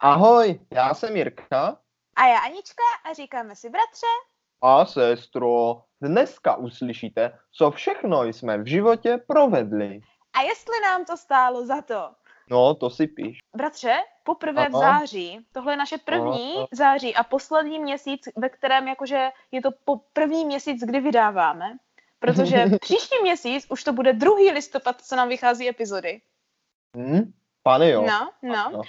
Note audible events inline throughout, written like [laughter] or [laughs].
Ahoj, já jsem Jirka. A já Anička a říkáme si bratře. A sestro, dneska uslyšíte, co všechno jsme v životě provedli. A jestli nám to stálo za to. No, to si píš. Bratře, poprvé Aha. v září, tohle je naše první Aha. září a poslední měsíc, ve kterém jakože je to po první měsíc, kdy vydáváme. Protože [laughs] příští měsíc už to bude druhý listopad, co nám vychází epizody. Hm? Pane jo. No, no. No.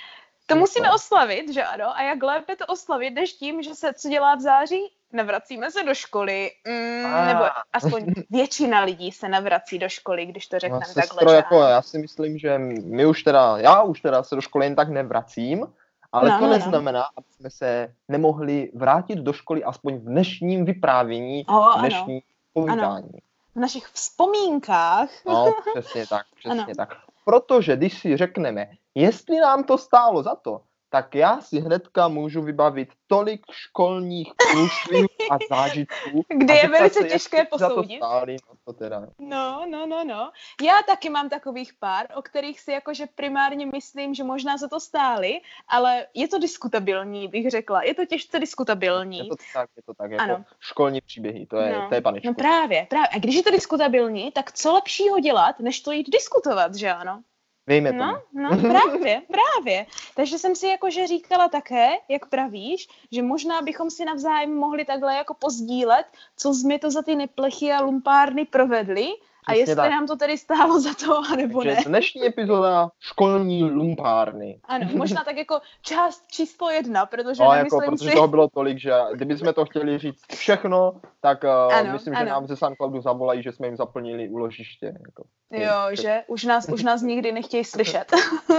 To musíme oslavit, že ano? A jak lépe to oslavit, než tím, že se co dělá v září? Navracíme se do školy, mm, nebo aspoň [laughs] většina lidí se navrací do školy, když to No, řekneme sestro, takhle. jako ano. já si myslím, že my už teda, já už teda se do školy jen tak nevracím, ale No, to no, no. neznamená, aby jsme se nemohli vrátit do školy aspoň v dnešním vyprávění, O, ano. dnešní povídání. v našich vzpomínkách. No, [laughs] přesně tak, přesně Ano. tak. Protože když si řekneme, jestli nám to stálo za to, tak já si hnedka můžu vybavit tolik školních průšvihů a zážitků. Kdy [laughs] a je velice se, těžké posoudit. stáli, no to teda. No, no, no, no. Já taky mám takových pár, o kterých si jakože primárně myslím, že možná za to stály, ale je to diskutabilní, bych řekla. Je to těžce diskutabilní. Je to tak, je to tak, jako Ano. školní příběhy, to je, No. to je paničku. No právě, právě. A když je to diskutabilní, tak co lepšího dělat, než to jít diskutovat, že ano? Dejme tomu. No, no, [laughs] právě, právě. Takže jsem si jakože říkala také, jak pravíš, že možná bychom si navzájem mohli takhle jako pozdílet, co jsme to za ty neplechy a lumpárny provedli a jestli tak. nám to tedy stálo za to, anebo Takže ne. dnešní epizoda školní lumpárny. Ano, možná tak jako část číslo jedna, protože No, nemyslím jako, protože si... toho bylo tolik, že kdybychom to chtěli říct všechno, tak uh, Ano, myslím, že ano. nám ze SoundCloudu zavolají, že jsme jim zaplnili úložiště. Jako. Jo, že už nás, už nás nikdy nechtějí slyšet.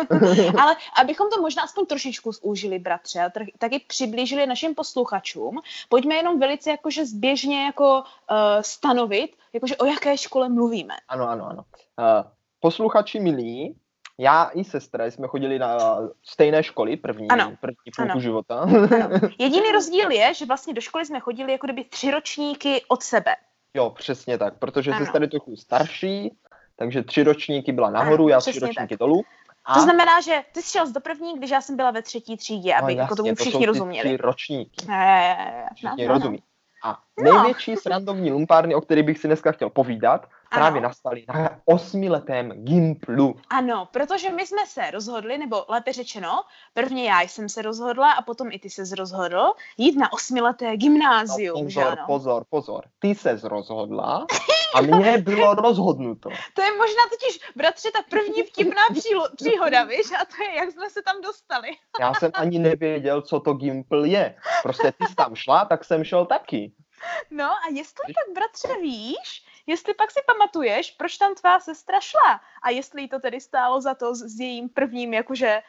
[laughs] Ale abychom to možná aspoň trošičku zúžili, bratře, a taky přiblížili našim posluchačům, pojďme jenom velice jakože zběžně jako uh, stanovit, jakože o jaké škole mluvíme. Ano, ano, ano. Uh, posluchači milí, já i sestra jsme chodili na stejné školy první, Ano, první půlku ano. života. Ano. [laughs] Jediný rozdíl je, že vlastně do školy jsme chodili jako kdyby tři ročníky od sebe. jo, přesně tak, protože Ano. sestra je trochu starší, takže tři ročníky byla nahoru, Ano, já tři ročníky tak. dolů. A, To znamená, že ty jsi šel z do první, když já jsem byla ve třetí třídě, aby no, jako tomu jasně, to jsou všichni rozuměli. tři ročníky. Je, je, je, je. Všichni No, no, no. rozumí. A No. největší srandovní lumpárny, o kterých bych si dneska chtěl povídat, právě nastaly na osmiletém Gimplu. Ano, protože my jsme se rozhodli, nebo lépe řečeno, prvně já jsem se rozhodla a potom i ty se rozhodl jít na osmileté gymnázium, No, že pozor, ano? pozor, pozor. Ty ses rozhodla [laughs] a mně bylo rozhodnuto. To je možná totiž, bratře, ta první vtipná přílo- příhoda, víš? A to je, jak jsme se tam dostali. [laughs] Já jsem ani nevěděl, co to Gimpl je. Prostě ty jsi tam šla, tak jsem šel taky. No a jestli pak, bratře, víš, jestli pak si pamatuješ, proč tam tvá sestra šla a jestli jí to tedy stálo za to s, s jejím prvním jakože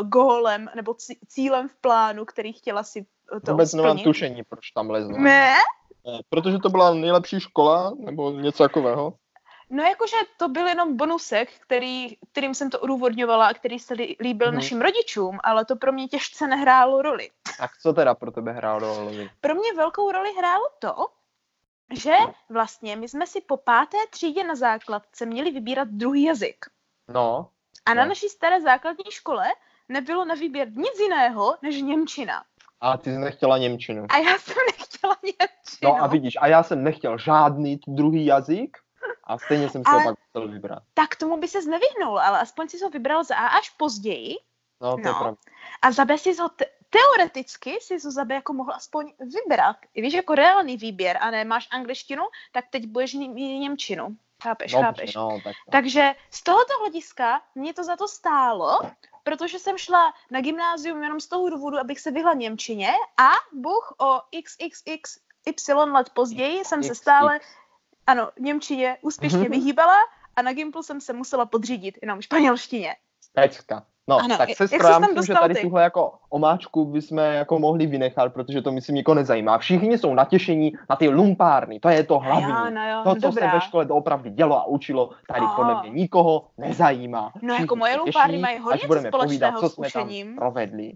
uh, gólem nebo cí- cílem v plánu, který chtěla si uh, to Vůbec nemám splnit. tušení, proč tam lezla. Ne? Ne, Protože to byla nejlepší škola, nebo něco takového. No jakože to byl jenom bonusek, který, kterým jsem to odůvodňovala a který se lí- líbil Mhm. našim rodičům, ale to pro mě těžce nehrálo roli. Tak co teda pro tebe hrálo roli? Pro mě velkou roli hrálo to, že vlastně my jsme si po páté třídě na základce měli vybírat druhý jazyk. No, A na No. naší staré základní škole nebylo na výběr nic jiného než Němčina. a ty jsi nechtěla Němčinu. A já jsem nechtěla Němčinu. No a vidíš, a já jsem nechtěl žádný druhý jazyk a stejně jsem si Ale- ho pak musel vybrat. Tak tomu by se nevyhnul, ale aspoň si ho vybral za A až později. No, to je No. pravda. A za B si ho te- teoreticky si ho za B jako mohl aspoň vybrat. I víš, jako reálný výběr a nemáš angličtinu, tak teď budeš mít Němčinu. Chápeš, Dobře, chápeš. no, tak, tak. Takže z tohoto hlediska mě to za to stálo, protože jsem šla na gymnázium jenom z toho důvodu, abych se vyhla Němčině a Bůh o xxxy let později jsem se stále ano, Němčině úspěšně Mhm. vyhýbala a na Gimplu jsem se musela podřídit jenom španělštině. Pecka. No, Ano, tak tam myslím, že tady ty? tuhle jako omáčku bychom jako mohli vynechat, protože to myslím nikoho nezajímá. Všichni jsou natěšení na ty lumpárny, to je to hlavní. Jo, no jo, to, co dobrá. se ve škole doopravdy dělo a učilo, tady podle mě nikoho nezajímá. No Všichni jako moje se lumpárny mají hodně až budeme povídat, co jsme tam provedli.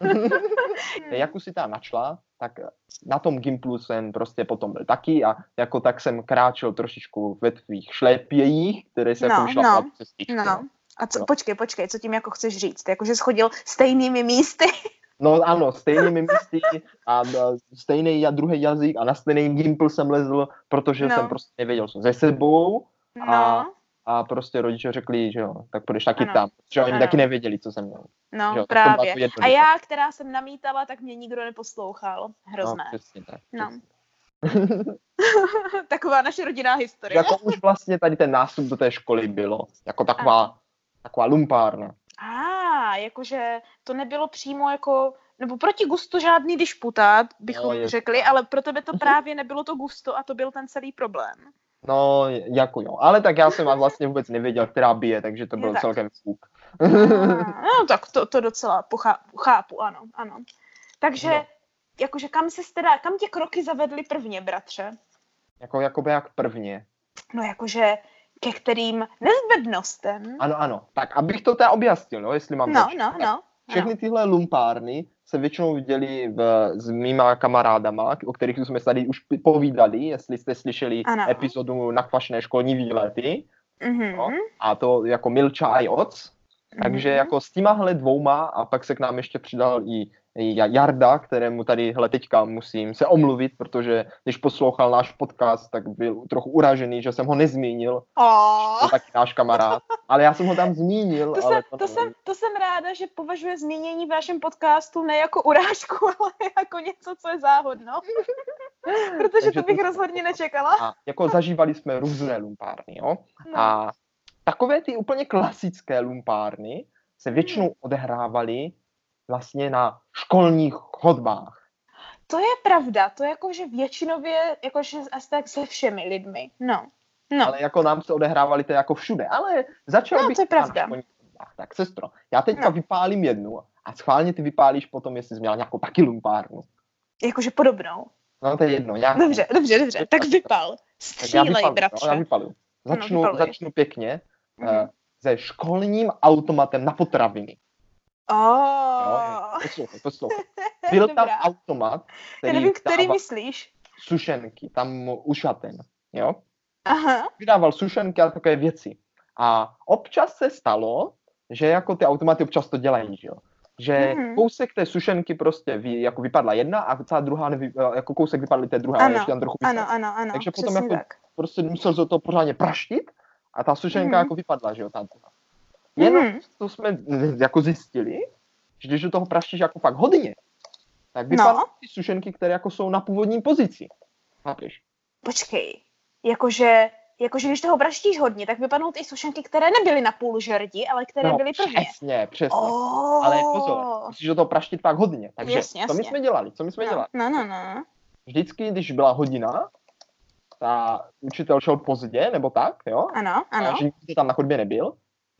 [laughs] Jak už si tam načla, tak na tom Gimplu jsem prostě potom byl taky a jako tak jsem kráčel trošičku ve tvých šlépějích, které se No, jako no, cestičku. No, A co, No. počkej, počkej, co tím jako chceš říct? Jakože schodil stejnými místy? [laughs] No ano, stejnými místy a, a stejný a druhý jazyk a na stejný gimpl jsem lezl, protože No. jsem prostě nevěděl, co se sebou No, A- a prostě rodiče řekli, že jo, tak půjdeš taky Ano. tam, protože oni Ano. taky nevěděli, co jsem měl. no, jo, právě. jako A já, která jsem namítala, tak mě nikdo neposlouchal. Hrozné. No, přesně tak. No. přesně. [laughs] Taková naše rodinná historie. jako už vlastně tady ten nástup do té školy bylo, jako taková, taková lumpárna. A, jakože to nebylo přímo jako, nebo proti gustu žádný dišputát, bychom No, řekli, ale pro tebe to právě nebylo to gusto a to byl ten celý problém. No, jako jo, ale tak já jsem vlastně vůbec nevěděl, která bije, takže to byl tak. celkem. A, no tak to, to docela pochápu, chápu, ano, ano. Takže, No. jakože kam se teda, kam tě kroky zavedly prvně, bratře? Jako, jakoby jak prvně. No jakože ke kterým nezbednostem. Ano, ano, tak abych to teda objasnil, jo, jestli mám No, no, no. Všechny tyhle lumpárny se většinou viděli v, s mýma kamarádama, o kterých jsme se tady už povídali, jestli jste slyšeli Ano. epizodu na kvašné školní výlety, Mhm. No. a to jako Milča a i Oc. Takže Mhm. jako s těmahle dvouma a pak se k nám ještě přidal i Jarda, kterému tady hle teďka musím se omluvit, protože když poslouchal náš podcast, tak byl trochu uražený, že jsem ho nezmínil, Oh. to taky náš kamarád, ale já jsem ho tam zmínil, To, ale jsem, to, to, jsem, to jsem ráda, že považuje zmínění v vašem podcastu ne jako urážku, [laughs] ale jako něco, co je záhodno. [laughs] Protože Takže to bych to- rozhodně nečekala. a jako zažívali jsme různé lumpárny, jo. No. A takové ty úplně klasické lumpárny se většinou Hmm. odehrávaly vlastně na školních chodbách. To je pravda, to jakože většinově, jakože asi tak se všemi lidmi. No. No. Ale jako nám se odehrávaly to jako všude. Ale začal No, bych to je pravda. školních chodbách. Tak sestro, já teďka No. vypálím jednu a schválně ty vypálíš potom, jestli jsi měla nějakou taky lumpárnu. Jakože podobnou. No to je jedno. Nějakou. Dobře, dobře, dobře. Tak vypal. Tak já Střílej, vypaluju, no, bratře. já vypaluju. Začnu, vypaluj. začnu pěkně Mhm. eh, se školním automatem na potraviny. Jo, jo, Oh. poslouchej, poslouchej. [laughs] Byl tam automat, Já který nevím, který myslíš. sušenky, tam u šaten, jo? Aha. Vydával sušenky a takové věci. A občas se stalo, že jako ty automaty občas to dělají, že jo? Že Mhm. kousek té sušenky prostě vy, jako vypadla jedna a celá druhá nevy, jako kousek vypadly té druhé, ale Ano, ještě tam trochu vypadl. Ano, ano, ano. Takže potom jako- tak. Prostě musel se to pořádně praštit a ta sušenka Mhm. jako vypadla, že jo, ta druhá. Jenom Mhm. to jsme jako zjistili, že když do toho praštíš jako fakt hodně, tak No. vypadají ty sušenky, které jako jsou na původní pozici. Chápeš? Počkej, jakože, jakože když toho braštíš hodně, tak vypadnou ty sušenky, které nebyly na půl žerdi, ale které no, byly prvně. přesně, přesně. Oh. Ale pozor, musíš do toho praštit fakt hodně. Takže Jasně, co my jasně. jsme dělali? Co my jsme no, dělali? no, no, no. Vždycky, když byla hodina, ta učitel šel pozdě, nebo tak, jo? Ano, ano. A že nikdo tam na chodbě nebyl,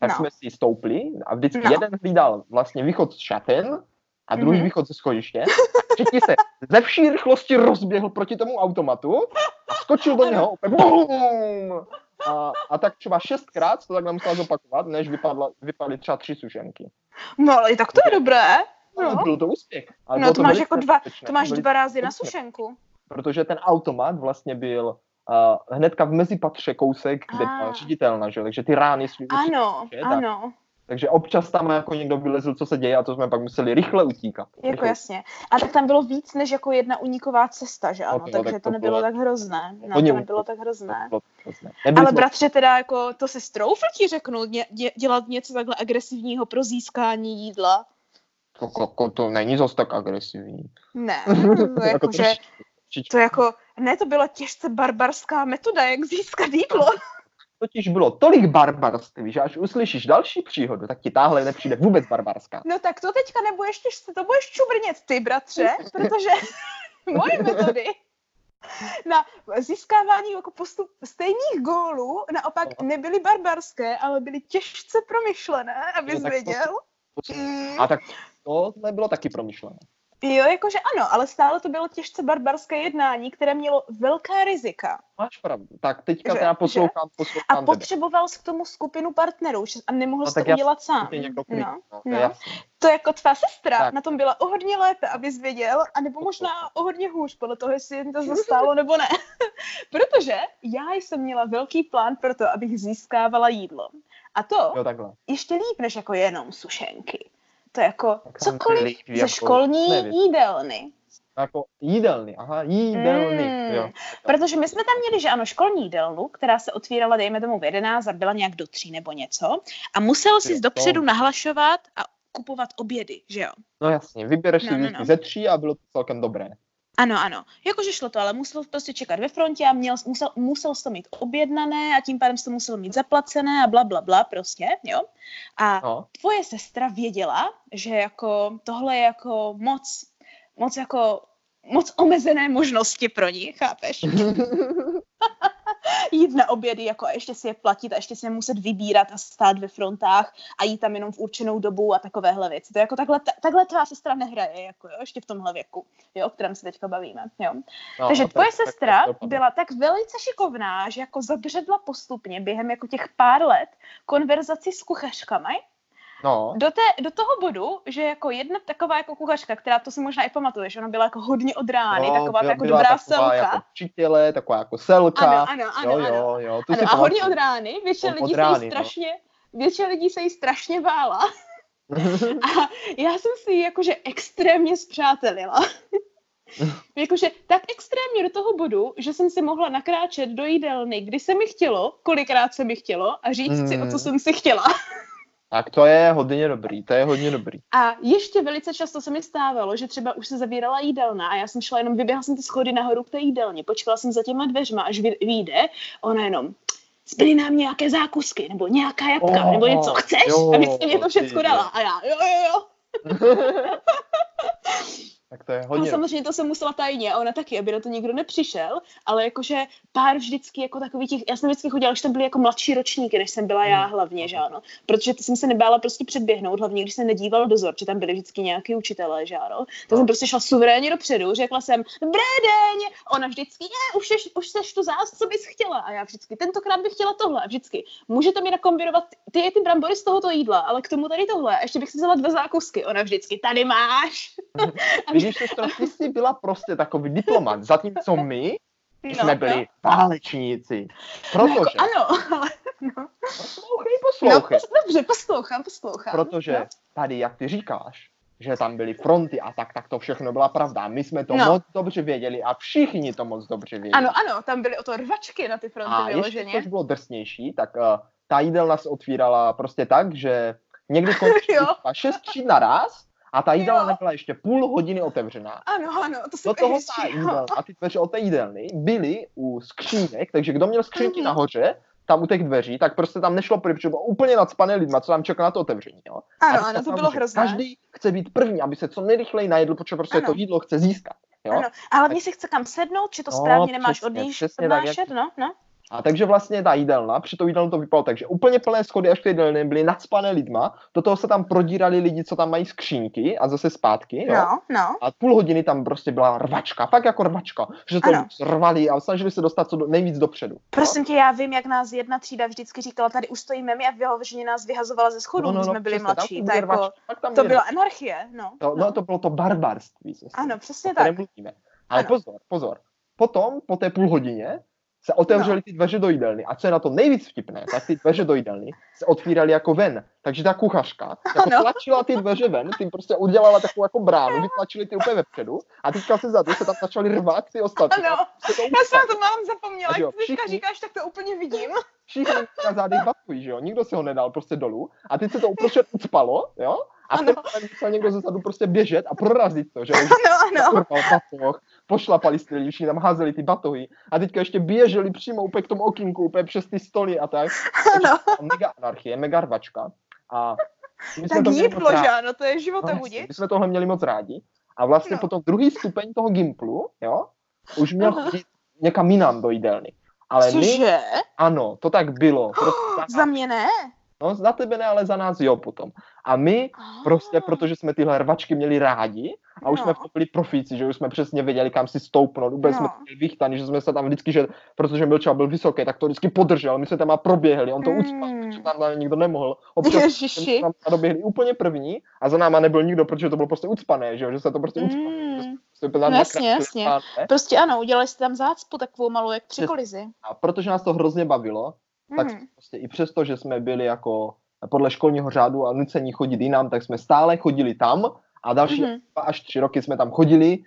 tak No. jsme si stoupli a vždycky No. jeden hlídal vlastně východ z šaten a druhý Mhm. východ ze schodiště. Třetí se ze vší rychlosti rozběhl proti tomu automatu a skočil do něho BOOM! A, a tak třeba šestkrát to takhle musela zopakovat, než vypadla, vypadly třeba tři sušenky. No, ale tak to je dobré. No. No, Byl to úspěch. Ale no bylo to máš jako dva, to máš dva rázy na sušenku. Protože ten automat vlastně byl hnedka v mezipatře kousek, kde Ah. byla ředitelna, že? takže ty rány jsou Ano, že, tak. ano, Takže občas tam jako někdo vylezl, co se děje a to jsme pak museli rychle utíkat. jako rychle. jasně. A tak tam bylo víc než jako jedna uniková cesta, že ano, to jo, takže tak to to nebylo bylo- tak hrozné. No, to nebylo tak hrozné. To- to- to Ale jsme- bratře, teda jako to se stroufl ti řeknu, dě, dě, dělat něco takhle agresivního pro získání jídla? to, to, to, to není zas tak agresivní. Ne, to [laughs] Jako jako, že, trošičku, trošičku. to jako, ne, to byla těžce barbarská metoda, jak získat jídlo. Totiž bylo tolik barbarství, že až uslyšíš další příhodu, tak ti táhle nepřijde vůbec barbarská. No tak to teďka nebudeš těžce, to budeš čubrnět ty, bratře, protože [laughs] moje metody na získávání jako postup stejných gólů naopak nebyly barbarské, ale byly těžce promyšlené, abys No, tak to- věděl. Mm. A tak to nebylo taky promyšlené. Jo, jakože ano, ale stále to bylo těžce barbarské jednání, které mělo velká rizika. Máš pravdu. Tak teďka Že- teda že? poslouchám, A poslouchám tebe. potřeboval jsi k tomu skupinu partnerů že- a nemohl No jsi to já udělat sám. Někdo klid, No, no, to je no. To jako tvá sestra Tak. na tom byla o hodně lépe, abys věděl, anebo možná o hodně hůř, podle toho, jestli jim to [laughs] zastálo nebo ne. [laughs] Protože já jsem měla velký plán pro to, abych získávala jídlo. A to Jo, takhle. ještě líp, než jako jenom sušenky. To je jako Tak cokoliv líp, ze jako, školní nevím. jídelny. Jako jídelny, aha, jídelny, Mm. jo. Protože my jsme tam měli, že ano, školní jídelnu, která se otvírala, dejme tomu v 11 a byla nějak do tří nebo něco. A musel si dopředu to. nahlašovat a kupovat obědy, že jo? No jasně, vybereš si No, no, no. ze tří a bylo to celkem dobré. Ano, ano. Jakože šlo to, ale musel prostě čekat ve frontě a měl, musel, musel jsi to mít objednané a tím pádem jsi to musel mít zaplacené a bla, bla, bla prostě, jo. A No, tvoje sestra věděla, že jako tohle je jako moc, moc jako moc omezené možnosti pro ní, chápeš? [laughs] [laughs] jít na obědy jako a ještě si je platit a ještě si je muset vybírat a stát ve frontách a jít tam jenom v určenou dobu a takovéhle věci. To je jako takhle, takhle tvá sestra nehraje, jako jo, ještě v tomhle věku, jo, o kterém se teďka bavíme, jo. no, Takže tak- tvoje tak- sestra tak dopadlo. byla tak velice šikovná, že jako zabředla postupně během jako těch pár let konverzaci s kuchařkami No, do, té, do toho bodu, že jako jedna taková jako kuchařka, která to si možná i pamatuješ, ona byla jako hodně od rány, no, taková byla- jako byla dobrá taková selka. Jako učitele, taková jako selka. Ano, ano, ano, jo, ano. jo, jo, tu si Ano, a hodně od rány, většina Od- lidí od se jí rány, no. strašně, většina lidí se jí strašně bála. [laughs] A já jsem si ji jakože extrémně zpřátelila. [laughs] jakože tak extrémně do toho bodu, že jsem si mohla nakráčet do jídelny, kdy se mi chtělo, kolikrát se mi chtělo a říct si, o co Mm. jsem si chtěla. Tak to je hodně dobrý, to je hodně dobrý. A ještě velice často se mi stávalo, že třeba už se zavírala jídelna a já jsem šla jenom, vyběhla jsem ty schody nahoru k té jídelně, počkala jsem za těma dveřma, až vy- vyjde, ona jenom, zbyly nám nějaké zákusky, nebo nějaká jabka, Oh, nebo něco, chceš? jo, a vždycky mě to všechno dala. A já, jo, jo, jo. [laughs] [laughs] tak to je hodně samozřejmě to jsem musela tajně a ona taky, aby na to nikdo nepřišel, ale jakože pár vždycky jako takový těch, já jsem vždycky chodila, když tam byly jako mladší ročníky, než jsem byla já Hmm. hlavně, že ano, protože to jsem se nebála prostě předběhnout, hlavně když se nedíval dozor, že tam byli vždycky nějaký učitelé, že ano, tak No. jsem prostě šla suverénně dopředu, řekla jsem, dobré den, ona vždycky, ne, už, ješ, už seš tu zás, co bys chtěla, a já vždycky, tentokrát bych chtěla tohle, a vždycky, můžete mi nakombinovat ty, ty brambory z tohoto jídla, ale k tomu tady tohle, a ještě bych si vzala dva zákusky, ona vždycky, tady máš. a [laughs] Vidíš, sestro, ty jsi byla prostě takový diplomat, zatímco my jsme byli no. válečníci. No, jako, Protože, ano, ale no, poslouchej, no, poslouchej, pos, dobře, poslouchám, poslouchám. protože no. tady, jak ty říkáš, že tam byly fronty a tak, tak to všechno byla pravda. My jsme to No. moc dobře věděli a všichni to moc dobře věděli. Ano, ano, tam byly o to rvačky na ty fronty A ještě, vyloženě. což bylo drsnější, tak uh, ta jídelna se otvírala prostě tak, že někdy končí [laughs] šest tříd naraz a ta jídelna Jo. nebyla ještě půl hodiny otevřená. Ano, ano, to se Do toho hezčí, ta jídelna, a ty dveře od té jídelny byly u skřínek, takže kdo měl skřínky Mhm. nahoře, tam u těch dveří, tak prostě tam nešlo pryč, protože bylo úplně nadspané lidma, co tam čekal na to otevření. Jo? A Ano, ano, to bylo hrozné. Každý chce být první, aby se co nejrychleji najedl, protože prostě Ano. to jídlo chce získat. Jo? Ano, a hlavně si chce kam sednout, či to No, správně nemáš přesně, odjíždět, přesně tak, jak- odnášet, no, no. A takže vlastně ta jídelna, při tou jídelnou to vypadalo tak, že úplně plné schody až k té jídelně byly nadspané lidma, do toho se tam prodírali lidi, co tam mají skřínky a zase zpátky, jo. No, no. A půl hodiny tam prostě byla rvačka, fakt jako rvačka, že to Ano. rvali a snažili se dostat co do, nejvíc dopředu. Prosím tě, já vím, jak nás jedna třída vždycky říkala, tady už stojíme my a vyloženě nás vyhazovala ze schodů, když jsme byli No, přesně, tam mladší. to To, bude jako, rvačka, tam to byla anarchie, no. To, no, to bylo to barbarství. Ano, přesně tak. Ale Ano. pozor, pozor. Potom, po té půl hodině, se otevřely No. ty dveře do jídelny. A co je na to nejvíc vtipné, tak ty dveře do jídelny se otvíraly jako ven. Takže ta kuchařka jako Ano. tlačila ty dveře ven, ty prostě udělala takovou jako bránu, vytlačili ty úplně vepředu a teďka se zadu se tam začaly rvát ty ostatní. Ano, Prostě to já jsem to mám zapomněla, jak ty teďka říkáš, tak to úplně vidím. Všichni na zádech batují, že jo? Nikdo si ho nedal prostě dolů. A teď se to uprostřed ucpalo, jo? A Ano. teď musel někdo ze zadu prostě běžet a prorazit to, že jo? Ano, ano. Batoh, pošlapali lidi, všichni tam házeli ty batohy a teďka ještě běželi přímo úplně k tomu okýnku, úplně přes ty stoly a tak. [laughs] Ano. Mega anarchie, mega rvačka. A my Tak to že ano, to je No, životohodí. jasně, my jsme tohle měli moc rádi. A vlastně No. potom druhý stupeň toho Gimplu, jo, už měl chodit někam jinam do jídelny. Ale my, Cože? ano, to tak bylo. Prostě nás, [gasps] Za mě ne. No, za tebe ne, ale za nás jo potom. A my Prostě Ah. protože jsme tyhle rvačky měli rádi a už No. jsme v tom byli profíci, že už jsme přesně věděli, kam si stoupnout, úplně No. jsme to měli vychtaný, že jsme se tam vždycky, že protože byl byl vysoký, tak to vždycky podržel, my jsme tam a proběhli, on to Mm. ucpal, protože tam ale nikdo nemohl. Občas jsme tam doběhli úplně první a za náma nebyl nikdo, protože to bylo prostě ucpané, že, jo, že se to prostě ucpalo. Mm. Prostě úplně tam No jasně, jasně. Prostě ano, udělali jste tam zácpu takovou malou, jak při kolizi. A protože nás to hrozně bavilo, tak prostě i přesto, že jsme byli jako podle školního řádu a nucení chodit jinam, tak jsme stále chodili tam a další mm. dva až tři roky jsme tam chodili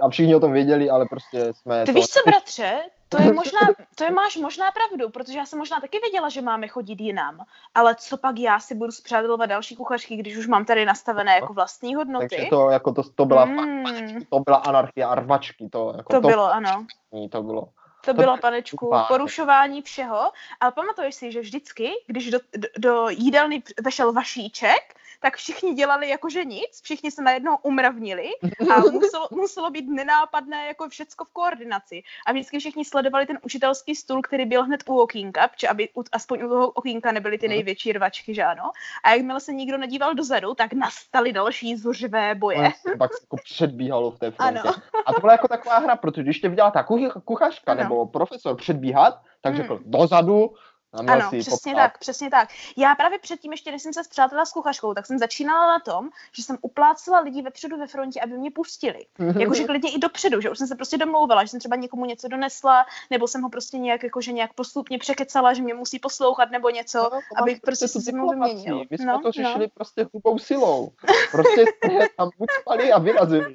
a všichni o tom věděli, ale prostě jsme... Ty to... víš co, bratře, to je možná, to je máš možná pravdu, protože já jsem možná taky věděla, že máme chodit jinam, ale co pak já si budu zpřátelovat další kuchařky, když už mám tady nastavené jako vlastní hodnoty. Takže to, jako to, to byla mm. to byla anarchie a rvačky. To, jako to, to bylo, ano. To bylo. To bylo, panečku, porušování všeho. Ale pamatuješ si, že vždycky, když do, do, do jídelny vešel vašíček, tak všichni dělali jakože nic, všichni se najednou umravnili a [laughs] muselo, muselo být nenápadné jako všecko v koordinaci. A vždycky všichni sledovali ten učitelský stůl, který byl hned u okýnka, protože aby u, aspoň u toho okýnka nebyly ty největší rvačky, že ano. A jakmile se nikdo nedíval dozadu, tak nastaly další zuřivé boje. Pak se jako předbíhalo v té [laughs] frontě. Ano. A to byla jako taková hra, protože když tě viděla ta kuchařka ano. nebo profesor předbíhat, tak řekl hmm. dozadu, ano, přesně tak, přesně tak. Já právě předtím, ještě než jsem se zpřátela s kuchařkou, tak jsem začínala na tom, že jsem uplácela lidi vepředu ve frontě, aby mě pustili. Jakože klidně i dopředu, že už jsem se prostě domlouvala, že jsem třeba někomu něco donesla, nebo jsem ho prostě nějak, jakože nějak postupně překecala, že mě musí poslouchat nebo něco, no, abych prostě se mnou vyměnil. My jsme no, to řešili no. prostě hrubou silou. Prostě jsme tam ucpali a vyrazili.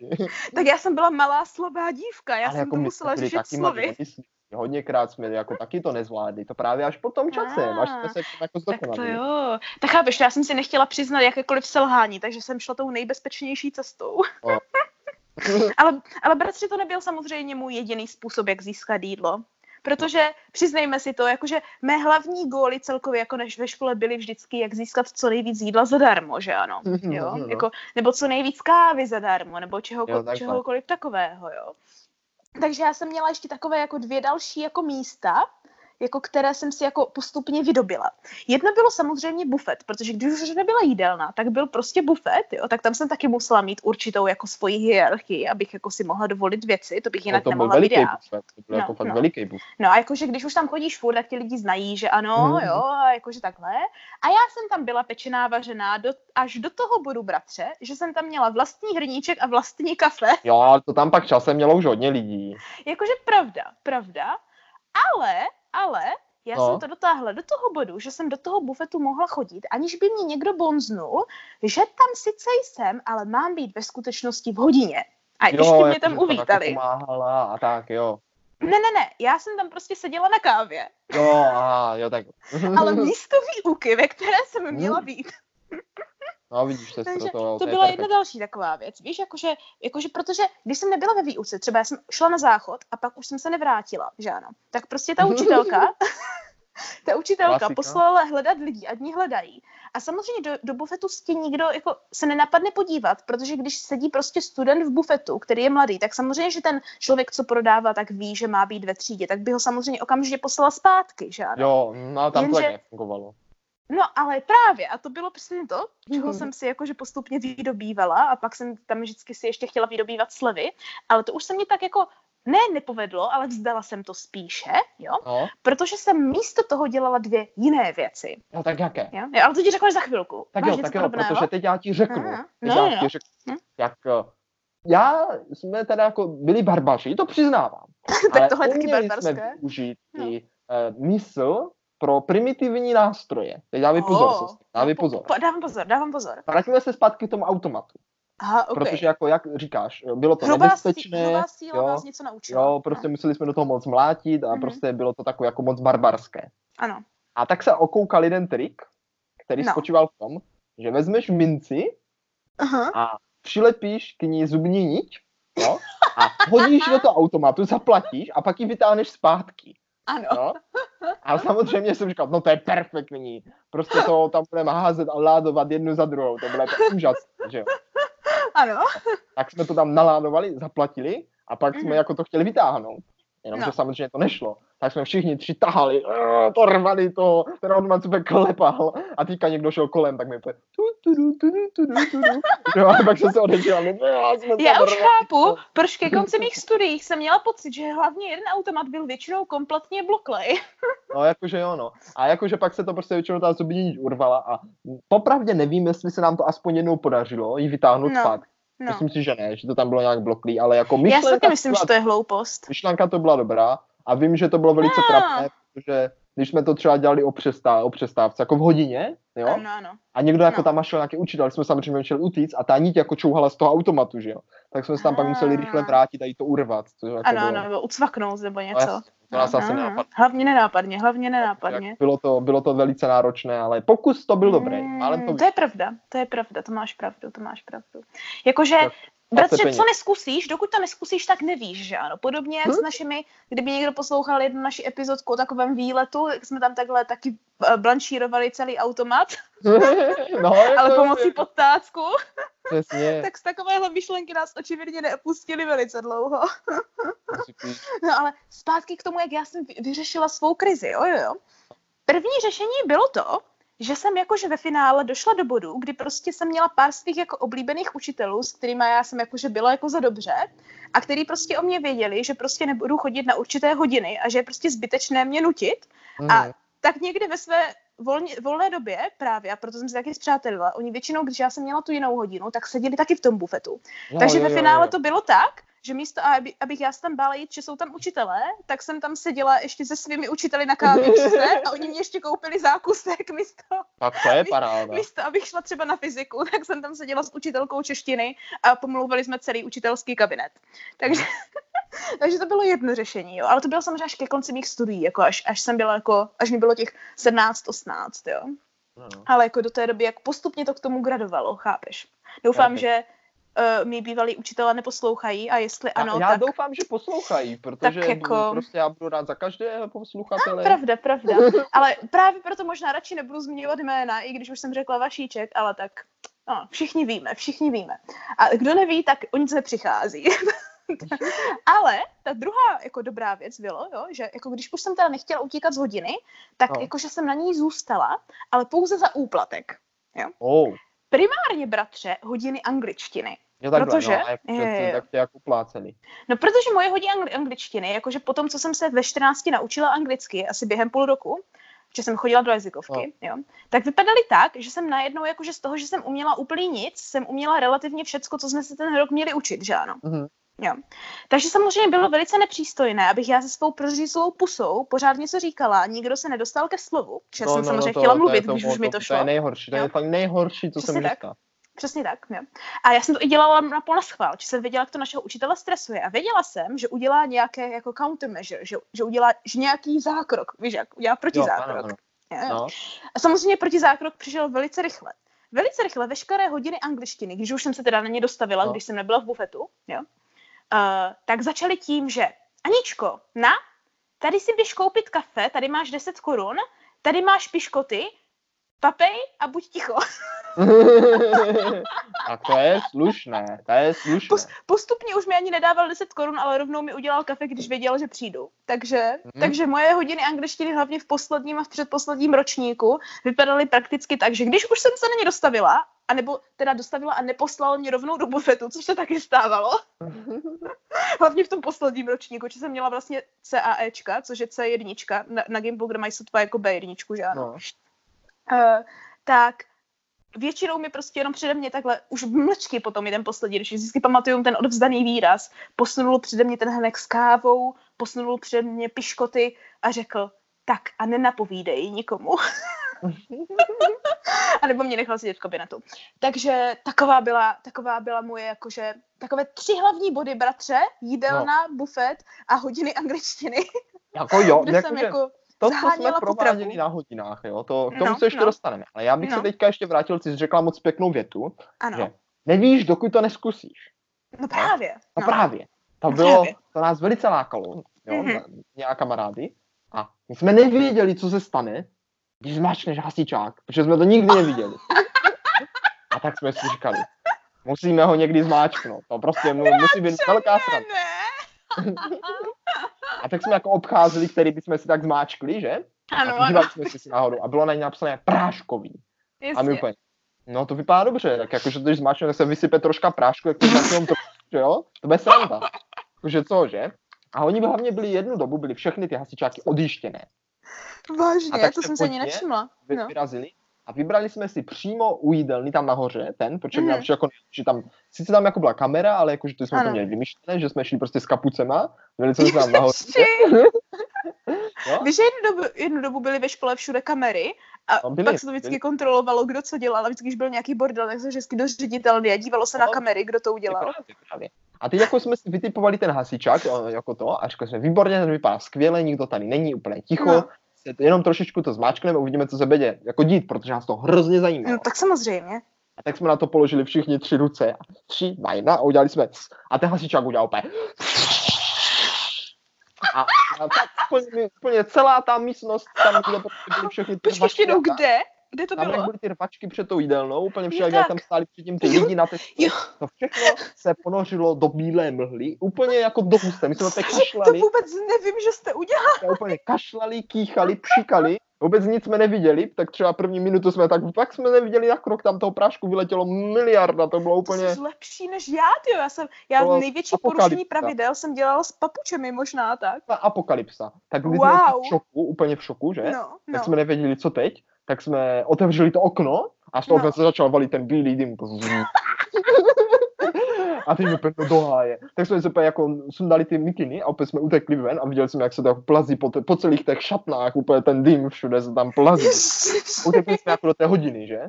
tak já jsem byla malá slabá dívka, já Ale jsem jako to musela řešit slovy hodněkrát jsme jako taky to nezvládli. To právě až po tom čase, až jsme se jako zdokonali. Tak to jo. Tak chápeš, já jsem si nechtěla přiznat jakékoliv selhání, takže jsem šla tou nejbezpečnější cestou. [laughs] ale, ale bratři, to nebyl samozřejmě můj jediný způsob, jak získat jídlo. Protože, přiznejme si to, jakože mé hlavní góly celkově jako než ve škole byly vždycky, jak získat co nejvíc jídla zadarmo, že ano? Jo? No, no. Jako, nebo co nejvíc kávy zadarmo, nebo čeho, jo, čehokoliv takového, jo. Takže já jsem měla ještě takové jako dvě další jako místa, jako které jsem si jako postupně vydobila. Jedno bylo samozřejmě bufet, protože když už nebyla jídelna, tak byl prostě bufet, jo, tak tam jsem taky musela mít určitou jako svoji hierarchii, abych jako si mohla dovolit věci, to bych jinak no, to nemohla veliký bufet, to byl no, jako fakt no. veliký bufet. No a jakože když už tam chodíš furt, tak ti lidi znají, že ano, mm-hmm. jo, a jakože takhle. A já jsem tam byla pečená, vařená do, až do toho bodu, bratře, že jsem tam měla vlastní hrníček a vlastní kafe. Jo, to tam pak časem mělo už hodně lidí. Jakože pravda, pravda. Ale ale já no. jsem to dotáhla do toho bodu, že jsem do toho bufetu mohla chodit, aniž by mě někdo bonznul, že tam sice jsem, ale mám být ve skutečnosti v hodině. A jo, ještě mě tam uvítali. pomáhala a tak, jo. Ne, ne, ne, já jsem tam prostě seděla na kávě. Jo, aha, jo, tak. [laughs] ale [laughs] místo výuky, ve které jsem měla být. No vidíš, to, Takže to, to byla jedna další taková věc. Víš, jakože, jakože, protože když jsem nebyla ve výuce, třeba já jsem šla na záchod a pak už jsem se nevrátila, že ano, tak prostě ta [laughs] učitelka, ta učitelka Klasika. poslala hledat lidi, ať ní hledají. A samozřejmě do, do bufetu tě nikdo jako se nenapadne podívat, protože když sedí prostě student v bufetu, který je mladý, tak samozřejmě, že ten člověk, co prodává, tak ví, že má být ve třídě, tak by ho samozřejmě okamžitě poslala zpátky, že ano. Jo, no tam Jenže, to tak nefungovalo. No ale právě, a to bylo přesně to, čeho mm. jsem si jakože postupně vydobývala a pak jsem tam vždycky si ještě chtěla vydobývat slevy, ale to už se mi tak jako ne nepovedlo, ale vzdala jsem to spíše, jo, no. protože jsem místo toho dělala dvě jiné věci. No tak jaké? Jo, jo ale to ti řeknu za chvilku. Tak Máš jo, tak jo, protože teď já ti řeknu. Aha. No, já no, ti řeknu, no. jak eh, já jsme teda jako byli barbaři, to přiznávám. [laughs] tak tohle taky barbarské. jsme využít no. i uh, mysl pro primitivní nástroje. Teď dávej pozor, oh, sestry, dávej pozor. Po, dávám pozor, dávám pozor. Vrátíme se zpátky k tomu automatu. Aha, okay. Protože jako, jak říkáš, bylo to hrubá nebezpečné. Sí, hrubá síla jo, nás něco naučila. Jo, prostě no. museli jsme do toho moc mlátit a mm-hmm. prostě bylo to takové jako moc barbarské. Ano. A tak se okoukal jeden trik, který no. spočíval v tom, že vezmeš minci uh-huh. a přilepíš k ní zubní niť jo, a hodíš do toho automatu, zaplatíš a pak ji vytáhneš zpátky. Ano. No? A samozřejmě jsem říkal, no to je perfektní. Prostě to tam budeme házet a ládovat jednu za druhou. To bylo to úžasné, že jo. Ano. Tak jsme to tam naládovali, zaplatili a pak jsme mm. jako to chtěli vytáhnout. Jenomže no. samozřejmě to nešlo tak jsme všichni tři tahali, to rvali to, ten Rodman super klepal a teďka někdo šel kolem, tak mi to [laughs] a pak jsem se. Já už chápu, proč ke konci mých studií jsem měla pocit, že hlavně jeden automat byl většinou kompletně bloklej. [laughs] no, jakože jo, no. A jakože pak se to prostě většinou ta zubní urvala a popravdě nevím, jestli se nám to aspoň jednou podařilo ji vytáhnout no. zpátky. No. Myslím si, že ne, že to tam bylo nějak bloklý, ale jako myšlenka... Já si taky myslím, byla, že to je hloupost. Myšlenka to byla dobrá, a vím, že to bylo velice ah. trapné, protože když jsme to třeba dělali o, přestá, o přestávce, jako v hodině, jo? Ano, ano. A někdo jako no. tam šel nějaký učitel, jsme samozřejmě museli utíct a ta nit jako čouhala z toho automatu, že jo? Tak jsme se tam pak museli rychle vrátit a jí to urvat. To jako ano, bylo... ano, nebo ucvaknout nebo něco. No, nás asi nenápadně. Hlavně nenápadně, hlavně nenápadně. Bylo to, bylo to velice náročné, ale pokus to byl dobrý. Mm, to, to je pravda, to je pravda, to máš pravdu, to máš pravdu. Jakože Bratře, co neskusíš, dokud to neskusíš, tak nevíš, že ano. Podobně jak hm? s našimi, kdyby někdo poslouchal jednu naši epizodku o takovém výletu, jak jsme tam takhle taky eh, blanšírovali celý automat, [laughs] no, ale pomocí podtácku. [laughs] tak z takovéhle myšlenky nás očividně neopustili velice dlouho. no ale zpátky k tomu, jak já jsem vyřešila svou krizi, jo, jo, jo. První řešení bylo to, že jsem jakože ve finále došla do bodu, kdy prostě jsem měla pár svých jako oblíbených učitelů, s kterými já jsem jakože byla jako za dobře a který prostě o mě věděli, že prostě nebudu chodit na určité hodiny a že je prostě zbytečné mě nutit mm. a mhm. tak někdy ve své volně, volné době právě, a proto jsem se taky zpřátelila, oni většinou, když já jsem měla tu jinou hodinu, tak seděli taky v tom bufetu. No, Takže jo, ve finále jo, jo. to bylo tak, že místo, aby, abych já se tam bála jít, že jsou tam učitelé, tak jsem tam seděla ještě se svými učiteli na kávičce a oni mě ještě koupili zákusek místo. Tak to je [laughs] paráda. Místo, abych šla třeba na fyziku, tak jsem tam seděla s učitelkou češtiny a pomluvili jsme celý učitelský kabinet. Takže, [laughs] takže to bylo jedno řešení, jo. Ale to bylo samozřejmě až ke konci mých studií, jako až, až jsem byla jako, až mi bylo těch 17, 18, jo. No. Ale jako do té doby, jak postupně to k tomu gradovalo, chápeš? Doufám, že uh, mý bývalí učitelé neposlouchají a jestli ano, já, já tak... doufám, že poslouchají, protože tak jako... prostě já budu rád za každé posluchatele. A, pravda, pravda. [laughs] ale právě proto možná radši nebudu zmiňovat jména, i když už jsem řekla Vašíček, ale tak no, všichni víme, všichni víme. A kdo neví, tak o nic nepřichází. [laughs] [laughs] Ale ta druhá jako dobrá věc bylo, jo, že jako když už jsem teda nechtěla utíkat z hodiny, tak no. jakože jsem na ní zůstala, ale pouze za úplatek. Jo? Oh. Primárně, bratře, hodiny angličtiny. Jo, takhle, protože, no, a je, je, tak tě jako plácený. No, protože moje hodiny angli- angličtiny, jakože po tom, co jsem se ve 14 naučila anglicky, asi během půl roku, že jsem chodila do jazykovky, no. jo, tak vypadaly tak, že jsem najednou, jakože z toho, že jsem uměla úplně nic, jsem uměla relativně všecko, co jsme se ten rok měli učit, že ano. Mm-hmm. Jo. Takže samozřejmě bylo velice nepřístojné, abych já se svou prořízlou pusou pořád něco říkala, nikdo se nedostal ke slovu, že no, jsem no, samozřejmě no, to, chtěla mluvit, to, to, když už mi to šlo. To je nejhorší, to je fakt nejhorší, co Přesně jsem tak. Přesně tak, jo. A já jsem to i dělala na pol schvál, že jsem věděla, jak to našeho učitele stresuje. A věděla jsem, že udělá nějaké jako countermeasure, že, že udělá že nějaký zákrok, víš, jak udělá protizákrok. Jo, ano, ano. No. A samozřejmě protizákrok přišel velice rychle. Velice rychle veškeré hodiny angličtiny, když už jsem se teda na ně dostavila, no. když jsem nebyla v bufetu, jo, uh, tak začali tím, že Aničko, na, tady si běž koupit kafe, tady máš 10 korun, tady máš piškoty, papej a buď ticho. [laughs] a to je slušné, to je slušné. Pos, postupně už mi ani nedával 10 korun, ale rovnou mi udělal kafe, když věděl, že přijdu. Takže, mm. takže moje hodiny angličtiny hlavně v posledním a v předposledním ročníku vypadaly prakticky tak, že když už jsem se na ně dostavila a nebo teda dostavila a neposlala mě rovnou do bufetu, což se taky stávalo. [laughs] Hlavně v tom posledním ročníku, že jsem měla vlastně CAEčka, což je C1, na, na Gimplu, kde mají sotva jako B1, že ano. No. Uh, tak většinou mi prostě jenom přede mě takhle, už mlčky potom jeden poslední, když vždycky pamatuju ten odvzdaný výraz, posunul přede mě ten hrnek s kávou, posunul přede mě piškoty a řekl, tak a nenapovídej nikomu. [laughs] a nebo mě nechal sedět v kabinetu. Takže taková byla, taková byla moje jakože, takové tři hlavní body, bratře, jídelna, no. bufet a hodiny angličtiny. Jako jo, [laughs] kde jako, jsem jako to, co jsme prováděli na hodinách, jo, to, k tomu no, se ještě no. dostaneme. Ale já bych no. se teďka ještě vrátil, ty jsi řekla moc pěknou větu, ano. že nevíš, dokud to neskusíš. No právě. No, no právě. To no bylo, právě. to nás velice lákalo, jo, mm-hmm. nějaká kamarády. A my jsme nevěděli, co se stane, když zmáčkneš hasičák, protože jsme to nikdy neviděli. A tak jsme si říkali, musíme ho někdy zmáčknout. To prostě mu, musí být velká strana. [laughs] A tak jsme jako obcházeli, který bychom si tak zmáčkli, že? Ano, a ano. jsme si si náhodou. A bylo na ně napsané práškový. Jasně. A my úplně, no to vypadá dobře, tak jakože když zmáčkne, tak se vysype troška prášku, jak to to, že jo? To bude sranda. Jakože co, že? A oni hlavně byli jednu dobu, byli všechny ty hasičáky odjištěné. Vážně, a tak to jsem se ani nevšimla. No. Vyrazili a vybrali jsme si přímo u jídelny tam nahoře, ten, protože mm-hmm. mě jako, že tam, sice tam jako byla kamera, ale jakože to jsme ano. to měli vymyšlené, že jsme šli prostě s kapucema, měli jsme tam nahoře. [laughs] Jo? Víš, že jednu dobu, jednu dobu byly ve škole všude kamery a no, byli, pak se to vždycky byli. kontrolovalo, kdo co dělal a vždycky, když byl nějaký bordel, tak se vždycky dost ředitelný a dívalo se no, na kamery, kdo to udělal. A teď jako jsme si vytipovali ten hasičák, jako to, a říkali jsme, výborně, ten vypadá skvěle, nikdo tady není, úplně ticho, no. Jenom trošičku to zmáčkneme, uvidíme, co se bude jako dít, protože nás to hrozně zajímá. No tak samozřejmě. A tak jsme na to položili všichni tři ruce. Tři, na jedna a udělali jsme. A ten hasičák udělal úplně. A, a tak úplně, úplně celá ta místnost, tam, kde byly všechny ty Počkej, kde? Kde to tam, bylo? Byly ty rvačky před tou jídelnou, úplně však, jak tam stáli předtím ty lidi na té [laughs] To všechno se ponořilo do bílé mhly, úplně jako do husté. My jsme [laughs] to kašlali. To vůbec nevím, že jste udělali. Jsme úplně kašlali, kýchali, přikali vůbec nic jsme neviděli, tak třeba první minutu jsme tak, pak jsme neviděli na krok, tam toho prášku vyletělo miliarda, to bylo úplně... To jsi lepší než já, ty Já jsem, já největší porušení pravidel jsem dělala s papučemi možná tak. Na apokalypsa. Tak wow. jsme v šoku, úplně v šoku, že? No, no. Tak jsme nevěděli, co teď, tak jsme otevřeli to okno a z toho no. se začal valit ten bílý dým. a teď úplně do háje. Tak jsme se úplně jako sundali ty mikiny a opět jsme utekli ven a viděli jsme, jak se to jako plazí po, te, po celých těch šatnách, úplně ten dým všude se tam plazí. Utekli jsme jako do té hodiny, že?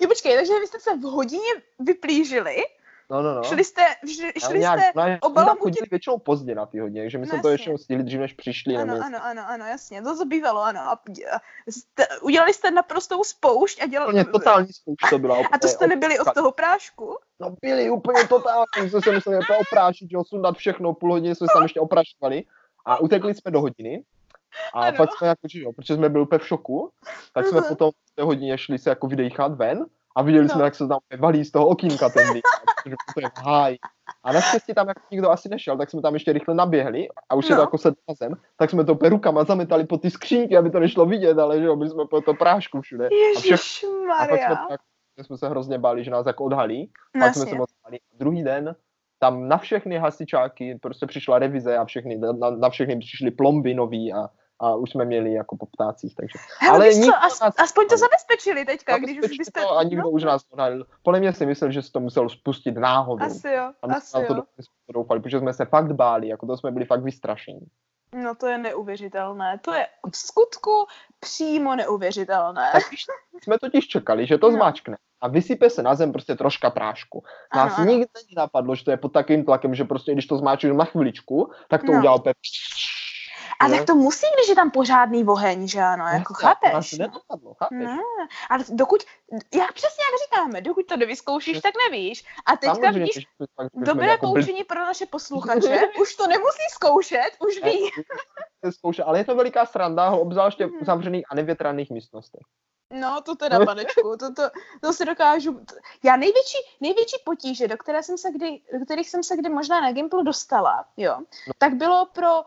Jo, počkej, takže vy jste se v hodině vyplížili No, no, no. Šli jste, šli, šli nějak, jste no, obalamutit... většinou pozdě na ty hodně, že my no, jsme to ještě stihli dřív, než přišli. Ano, ano, ano, ano, jasně, to, to bývalo, ano. A jste, udělali jste naprostou spoušť a dělali... Úplně totální spoušť to byla. A to jste nebyli od toho prášku? No byli úplně totální, jsme se museli oprášit, jo, sundat všechno, půl hodiny jsme se tam ještě oprašovali a utekli jsme do hodiny. A ano. pak jsme jako, že jo, protože jsme byli úplně v šoku, tak jsme uh-huh. potom v té hodině šli se jako vydechat ven a viděli no. jsme, jak se tam valí z toho okýnka ten dým, protože to je háj. A naštěstí tam jako nikdo asi nešel, tak jsme tam ještě rychle naběhli a už no. je to jako sedl na zem, tak jsme to perukama zametali po ty skřínky, aby to nešlo vidět, ale že jo, my jsme po to prášku všude. Ježišmarja. A, pak jsme, tak, jsme se hrozně báli, že nás jako odhalí. Pak jsme se moc báli. Druhý den tam na všechny hasičáky prostě přišla revize a všechny, na, na všechny přišly plomby nový a a už jsme měli jako po ptácích, takže. Hele, ale co, as, nás, aspoň to zabezpečili teďka, když už byste... To a nikdo no? už nás odhalil. Podle mě si myslel, že se to musel spustit náhodou. Asi jo, a my asi jsme jo. to doufali, protože jsme se fakt báli, jako to jsme byli fakt vystrašení. No to je neuvěřitelné. To je v skutku přímo neuvěřitelné. Tak jsme totiž čekali, že to no. zmáčkne a vysype se na zem prostě troška prášku. Nás ano, ano. nikdy nenapadlo, že to je pod takým tlakem, že prostě když to zmáčkne na chviličku, tak to no. udělal pep a tak to musí, když je tam pořádný oheň, že ano, jako no, chápeš? To nenapadlo, chápeš? Ne, ale dokud, jak přesně jak říkáme, dokud to nevyzkoušíš, tak nevíš. A teďka vidíš, dobré jako poučení pro naše posluchače, [laughs] už to nemusí zkoušet, už ví. [laughs] Zkoušet, ale je to veliká sranda, obzvláště v hmm. zavřených a nevětraných místnostech. No, to teda, panečku, to, to, to si dokážu. Já největší, největší potíže, do, které jsem se kdy, do kterých jsem se kdy možná na Gimplu dostala, jo, no. tak bylo pro uh,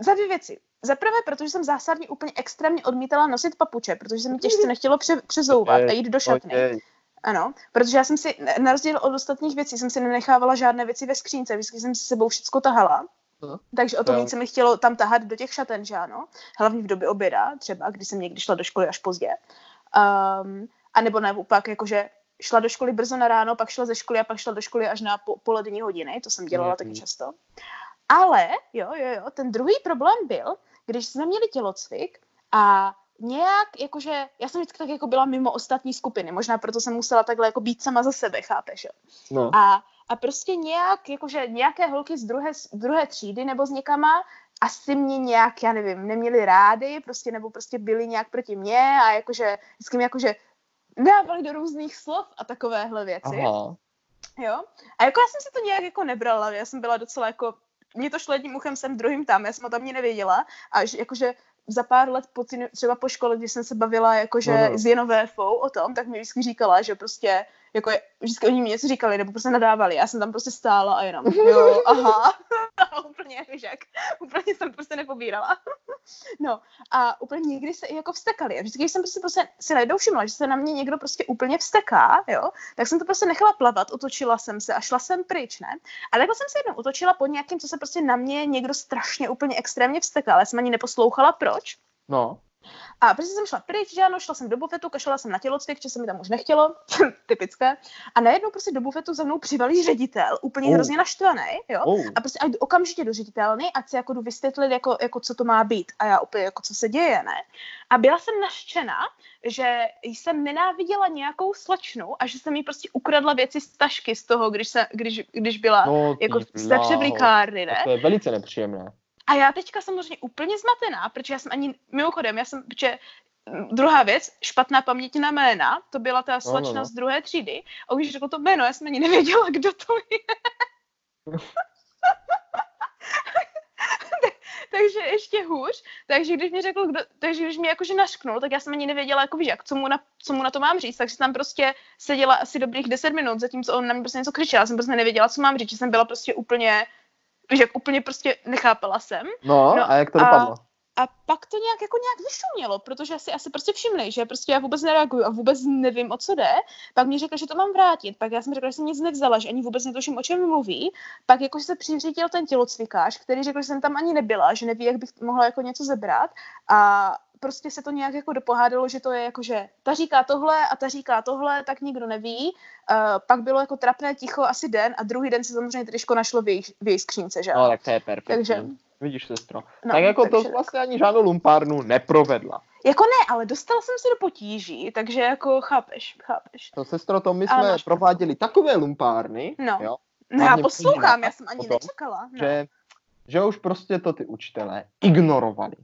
za dvě věci. Za prvé, protože jsem zásadně úplně extrémně odmítala nosit papuče, protože se mi těžce nechtělo pře- přezouvat a jít do šatny. Okay. Ano, protože já jsem si, na rozdíl od ostatních věcí, jsem si nenechávala žádné věci ve skřínce, vždycky jsem si sebou všechno tahala. No. Takže o to víc se mi chtělo tam tahat do těch šaten, že ano. Hlavně v době oběda, třeba, když jsem někdy šla do školy až pozdě. Um, a nebo naopak, jakože šla do školy brzo na ráno, pak šla ze školy a pak šla do školy až na po, polední hodiny, to jsem dělala mm. taky často. Ale, jo, jo, jo, ten druhý problém byl, když jsme měli tělocvik a nějak, jakože, já jsem vždycky tak jako byla mimo ostatní skupiny, možná proto jsem musela takhle jako být sama za sebe, chápeš, jo. No. A, a prostě nějak, jakože nějaké holky z druhé, z druhé třídy nebo s někama asi mě nějak, já nevím, neměli rády, prostě, nebo prostě byli nějak proti mně a jakože, vždycky mě jakože dávali do různých slov a takovéhle věci. Aha. Jo. A jako já jsem si to nějak jako nebrala, já jsem byla docela jako mě to šlo jedním uchem sem, druhým tam, já jsem o tom ani nevěděla. A že, jakože za pár let po, třeba po škole, když jsem se bavila jakože no, no. s Jenové Fou o tom, tak mi vždycky říkala, že prostě jako vždycky oni mi něco říkali, nebo prostě nadávali. Já jsem tam prostě stála a jenom, jo, aha. [laughs] úplně, víš jak, úplně jsem prostě nepobírala. No a úplně někdy se i jako vstekali. Vždycky, když jsem prostě, prostě si najednou všimla, že se na mě někdo prostě úplně vsteká, jo, tak jsem to prostě nechala plavat, otočila jsem se a šla jsem pryč, ne? A takhle jsem se jednou otočila pod nějakým, co se prostě na mě někdo strašně úplně extrémně vstekal. Já jsem ani neposlouchala, proč. No. A prostě jsem šla pryč, že ano, šla jsem do bufetu, kašla jsem na tělocvik, že se mi tam už nechtělo, [laughs] typické. A najednou prostě do bufetu za mnou přivalí ředitel, úplně oh. hrozně naštvaný, jo. Oh. A prostě ať okamžitě do ředitelny, ať si jako jdu vysvětlit, jako, jako co to má být. A já úplně, jako co se děje, ne. A byla jsem naštěna, že jsem nenáviděla nějakou slečnu a že jsem jí prostě ukradla věci z tašky z toho, když, se, když, když byla no, jako z té převlíkárny, ne. To je velice nepříjemné. A já teďka samozřejmě úplně zmatená, protože já jsem ani, mimochodem, já jsem, protože druhá věc, špatná paměť na jména, to byla ta slečna no, no, no. z druhé třídy. A když řekl to jméno, já jsem ani nevěděla, kdo to je. [laughs] takže ještě hůř. Takže když mi řekl, kdo, takže když mi jakože našknul, tak já jsem ani nevěděla, jako víš, jak, co mu, na, co mu na to mám říct. Takže jsem tam prostě seděla asi dobrých 10 minut, zatímco on na mě prostě něco křičel. Já jsem prostě nevěděla, co mám říct, že jsem byla prostě úplně Víš, jak úplně prostě nechápala jsem. No, no a jak to dopadlo? A pak to nějak jako nějak vyšumělo, protože si asi prostě všimli, že prostě já vůbec nereaguju a vůbec nevím, o co jde. Pak mi řekl, že to mám vrátit. Pak já jsem řekla, že jsem nic nevzala, že ani vůbec netuším, o čem mluví. Pak jako se přiřídil ten tělocvikář, který řekl, že jsem tam ani nebyla, že neví, jak bych mohla jako něco zebrat. A prostě se to nějak jako dopohádalo, že to je jako, že ta říká tohle a ta říká tohle, tak nikdo neví. Uh, pak bylo jako trapné ticho asi den a druhý den se samozřejmě tričko našlo v její, v její skřínce, že? No, tak to je perfektní. Takže, Vidíš, sestro. No, tak jako takže... to vlastně ani žádnou lumpárnu neprovedla. Jako ne, ale dostala jsem se do potíží, takže jako chápeš, chápeš. To sestro, to my jsme prováděli takové lumpárny, no. jo. No já poslouchám, já jsem ani tom, nečekala. No. Že, že už prostě to ty učitelé ignorovali.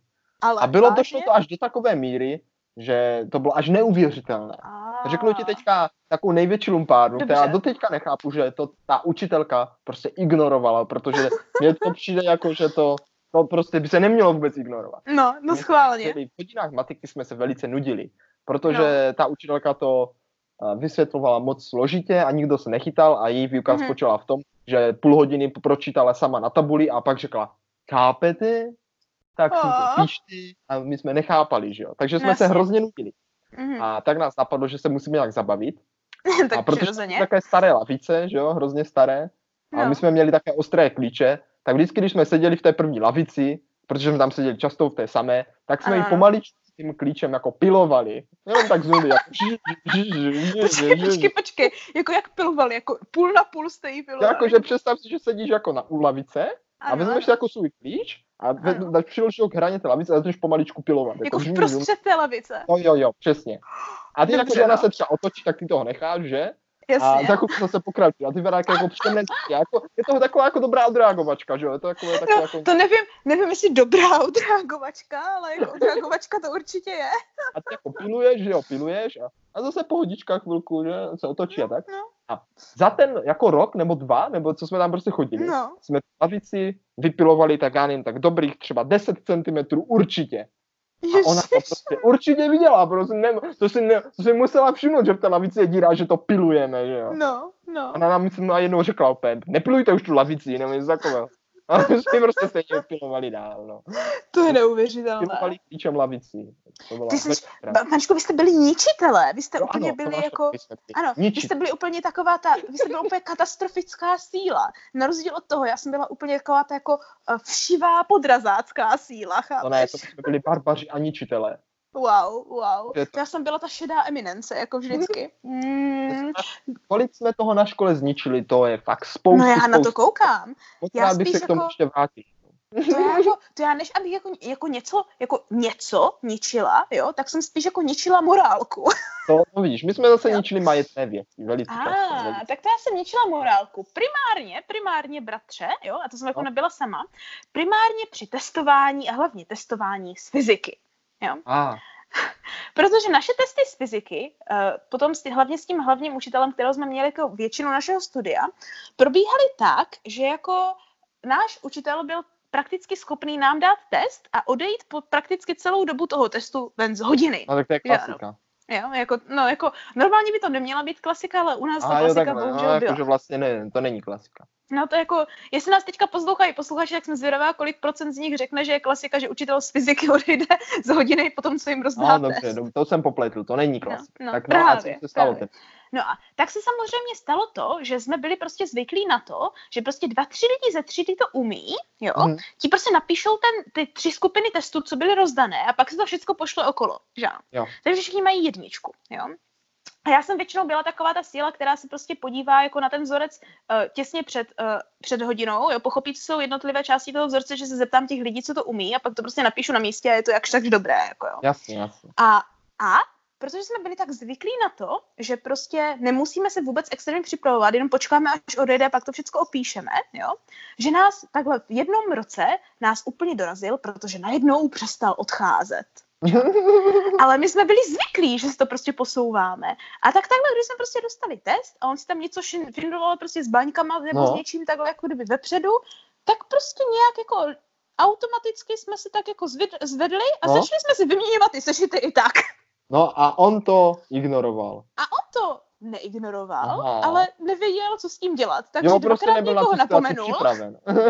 Ale a bylo vážně? to až do takové míry, že to bylo až neuvěřitelné. A... Řeknu ti teďka takovou největší lumpárnu, která do teďka nechápu, že to ta učitelka prostě ignorovala, protože [laughs] mně to přijde jako, že to, to prostě by se nemělo vůbec ignorovat. No, no schválně. V hodinách matiky jsme se velice nudili, protože no. ta učitelka to eh, vysvětlovala moc složitě a nikdo se nechytal a její výuka mm-hmm. spočala v tom, že půl hodiny pročítala sama na tabuli a pak řekla, chápete, tak si to píšte a my jsme nechápali, že jo. Takže jsme Jasně. se hrozně nutili. Mm-hmm. A tak nás napadlo, že se musíme nějak zabavit. [laughs] tak a protože jsme také staré lavice, že jo, hrozně staré, no. a my jsme měli také ostré klíče, tak vždycky, když jsme seděli v té první lavici, protože jsme tam seděli často v té samé, tak jsme ji pomaličku tím klíčem jako pilovali. Jenom tak zuby. Jako... počkej, počkej, počkej. Jako jak pilovali? Jako půl na půl jste jí pilovali? Jako, že představ si, že sedíš jako na u lavice a vezmeš jako svůj klíč a dáš přiložíš ho k hraně té lavice a začneš pomaličku pilovat. Jako, jako v prostřed té lavice. No jo, jo, přesně. A ty jako, že ona se třeba otočí, tak ty toho necháš, že? Jasně. A za chvilku zase pokračuje. A ty vypadá jako, jako příjemné jako, Je to taková jako dobrá odreagovačka, že jo? Je to jako, takové, no, jako... to nevím, nevím, jestli dobrá [laughs] odreagovačka, ale jako odreagovačka to určitě je. A ty jako piluješ, že jo, piluješ a, a zase pohodička chvilku, že se otočí a tak. No. A za ten jako rok nebo dva, nebo co jsme tam prostě chodili, no. jsme lavici vypilovali tak já nevím, tak dobrých třeba 10 cm určitě. A ona to prostě určitě viděla, prostě ne, to, si ne, to si musela všimnout, že v té lavici je díra, že to pilujeme, že jo. No, no. A ona nám myslím jednou řekla opět, nepilujte už tu lavici, nebo něco takového. [laughs] A jsme prostě stejně pilovali dál, no. To je neuvěřitelné. Pilovali klíčem lavici. Ty jsi, Pančko, vy jste byli ničitelé, vy jste no, úplně ano, byli jako, ano, Ničit. vy jste byli úplně taková ta, vy jste byli úplně katastrofická síla. Na rozdíl od toho, já jsem byla úplně taková ta jako eh, všivá podrazácká síla, chápeš? To ne, to jsme byli barbaři a ničitelé. Wow, wow. To... Já jsem byla ta šedá eminence, jako vždycky. Mm. Kolik jsme toho na škole zničili, to je fakt spoustu. No já spoustu. na to koukám. já bych se k tomu jako... ještě vrátil. To já, jako, to já než abych jako, jako, něco, jako něco ničila, jo, tak jsem spíš jako ničila morálku. To no vidíš, my jsme zase jo. ničili majetné věci, velice a, často. Tak to já jsem ničila morálku. Primárně, primárně bratře, jo, a to jsem jako no. nebyla sama, primárně při testování a hlavně testování z fyziky. Jo? Ah. Protože naše testy z fyziky, uh, potom s, hlavně s tím hlavním učitelem, kterého jsme měli jako většinu našeho studia, probíhaly tak, že jako náš učitel byl prakticky schopný nám dát test a odejít po prakticky celou dobu toho testu ven z hodiny. No tak to je klasika. Jo, jako, no, jako, normálně by to neměla být klasika, ale u nás Aha, ta klasika jo, bohužel no, jako, že vlastně ne, to není klasika. No to jako, jestli nás teďka poslouchají posluchači, tak jsem zvědavá, kolik procent z nich řekne, že je klasika, že učitel z fyziky [laughs] odejde z hodiny po tom, co jim rozdáte. No dobře, dobře, to jsem popletl, to není klasika. No, no, tak právě, no, a co se stalo právě. No a tak se samozřejmě stalo to, že jsme byli prostě zvyklí na to, že prostě dva, tři lidi ze třídy to umí, jo, mm. ti prostě napíšou ten, ty tři skupiny testů, co byly rozdané a pak se to všechno pošle okolo, že jo. Takže všichni mají jedničku, jo. A já jsem většinou byla taková ta síla, která se prostě podívá jako na ten vzorec uh, těsně před, uh, před hodinou, jo, pochopit, co jsou jednotlivé části toho vzorce, že se zeptám těch lidí, co to umí a pak to prostě napíšu na místě a je to jakž tak dobré, jako jo. Jasně, jasně. A, a protože jsme byli tak zvyklí na to, že prostě nemusíme se vůbec extrémně připravovat, jenom počkáme, až odejde a pak to všechno opíšeme, jo? že nás takhle v jednom roce nás úplně dorazil, protože najednou přestal odcházet. Ale my jsme byli zvyklí, že si to prostě posouváme. A tak takhle, když jsme prostě dostali test a on si tam něco findoval prostě s baňkama nebo no. s něčím takhle jako kdyby vepředu, tak prostě nějak jako automaticky jsme se tak jako zvedli a no. začali jsme si vyměňovat ty sešity i tak. No a on to ignoroval. A on to neignoroval, Aha. ale nevěděl, co s tím dělat. Takže jo, prostě dvakrát někoho na napomenul. Připraven. ano,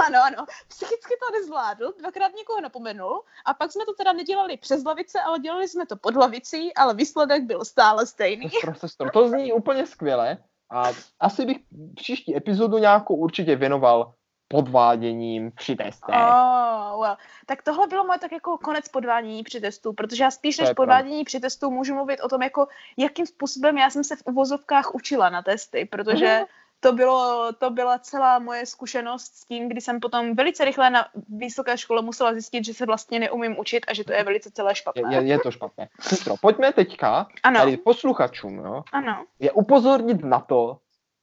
[laughs] ano, ano. Psychicky to nezvládl, dvakrát někoho napomenul a pak jsme to teda nedělali přes lavice, ale dělali jsme to pod lavicí, ale výsledek byl stále stejný. Profesor, to zní úplně skvěle a asi bych příští epizodu nějakou určitě věnoval podváděním při testech. Oh, well. Tak tohle bylo moje tak jako konec podvádění při testu, protože já spíš než podvádění při testu můžu mluvit o tom, jako jakým způsobem já jsem se v uvozovkách učila na testy, protože uh-huh to, bylo, to byla celá moje zkušenost s tím, kdy jsem potom velice rychle na vysoké škole musela zjistit, že se vlastně neumím učit a že to je velice celé špatné. Je, je to špatné. Sestro, pojďme teďka ano. tady posluchačům, jo? Ano. je upozornit na to,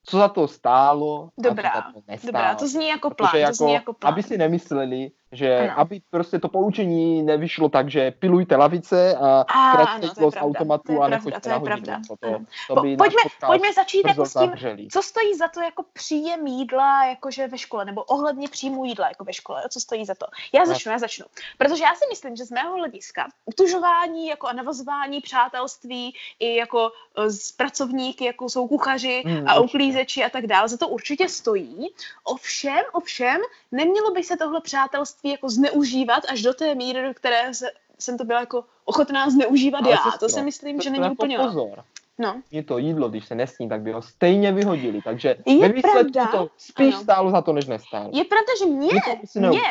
co za to stálo dobrá, za to nestálo. Dobrá, to zní jako plán, jako, to zní jako plán. Aby si nemysleli, že ano. aby prostě to poučení nevyšlo tak, že pilujte lavice a kraťte z automatu a nechoďte na hodinu. To, to, to by pojďme, pojďme začít jako s tím, zavřeli. co stojí za to jako příjem jídla jakože ve škole, nebo ohledně příjmu jídla jako ve škole, co stojí za to. Já začnu, já začnu. Protože já si myslím, že z mého hlediska utužování jako a navazování přátelství i jako e, s pracovníky, jako jsou kuchaři hmm, a uklízeči a tak dále, za to určitě stojí. Ovšem, ovšem, nemělo by se tohle přátelství manželství jako zneužívat až do té míry, do které se, jsem to byla jako ochotná zneužívat Ale já. To si myslím, že není jako úplně... Pozor. No. Je to jídlo, když se nesní, tak by ho stejně vyhodili. Takže je ve výsledku pravda, to spíš ano. stálo za to, než nestálo. Je pravda, že mě, mě,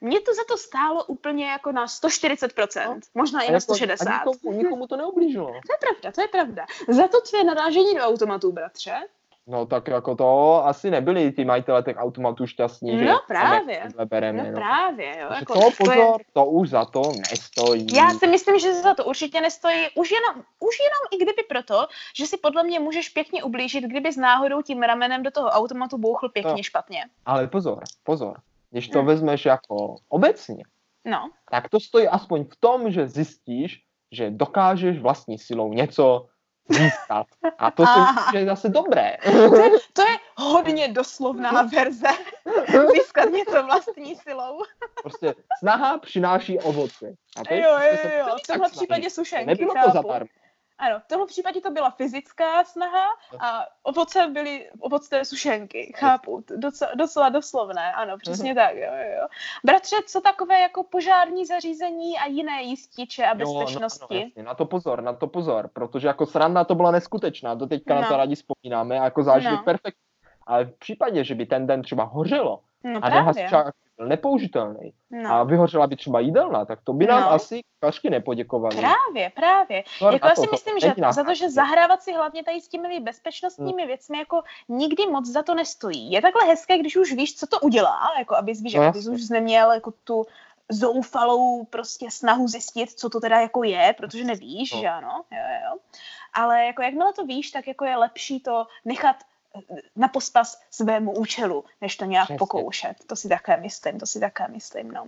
mě to za to stálo úplně jako na 140%, no. možná i na 160%. A nikomu, nikomu to neublížilo. To je pravda, to je pravda. Za to tvé narážení do automatu, bratře, No tak jako to asi nebyli ty majitele těch automatů šťastní, no, že právě. bereme. No, no právě. Jo, jako, to pozor, to, je... to už za to nestojí. Já si myslím, že za to určitě nestojí. Už jenom, už jenom i kdyby proto, že si podle mě můžeš pěkně ublížit, kdyby s náhodou tím ramenem do toho automatu bouchl pěkně no. špatně. Ale pozor, pozor. Když to hmm. vezmeš jako obecně, no. tak to stojí aspoň v tom, že zjistíš, že dokážeš vlastní silou něco získat. A to si myslím, že je zase dobré. To je, to je hodně doslovná verze. Získat něco vlastní silou. Prostě snaha přináší ovoce. A to je, jo, jo, jo, v tomhle případě sušenky. Nebylo chápu. to zadarmo. Ano, v tomhle případě to byla fyzická snaha a ovoce byly ovocné sušenky, chápu, docela, docela doslovné, ano, přesně tak, jo, jo. Bratře, co takové jako požární zařízení a jiné jističe a bezpečnosti? Jo, no, no, jasně, na to pozor, na to pozor, protože jako sranda to byla neskutečná, do teďka no. na to rádi vzpomínáme a jako zážitek no. perfektní. Ale v případě, že by ten den třeba hořelo no, a nehasičák byl nepoužitelný no. a vyhořela by třeba jídelna, tak to by nám no. asi kašky nepoděkovali. Právě, právě. No, jako já si to, myslím, to, že za to, že zahrávat si hlavně tady s těmi bezpečnostními hmm. věcmi jako nikdy moc za to nestojí. Je takhle hezké, když už víš, co to udělá, jako abys víš, no, abys už neměl jako tu zoufalou prostě snahu zjistit, co to teda jako je, protože nevíš, no. že ano, jo, jo. Ale jako jakmile to víš, tak jako je lepší to nechat na pospas svému účelu, než to nějak Přesně. pokoušet. To si také myslím, to si také myslím, no.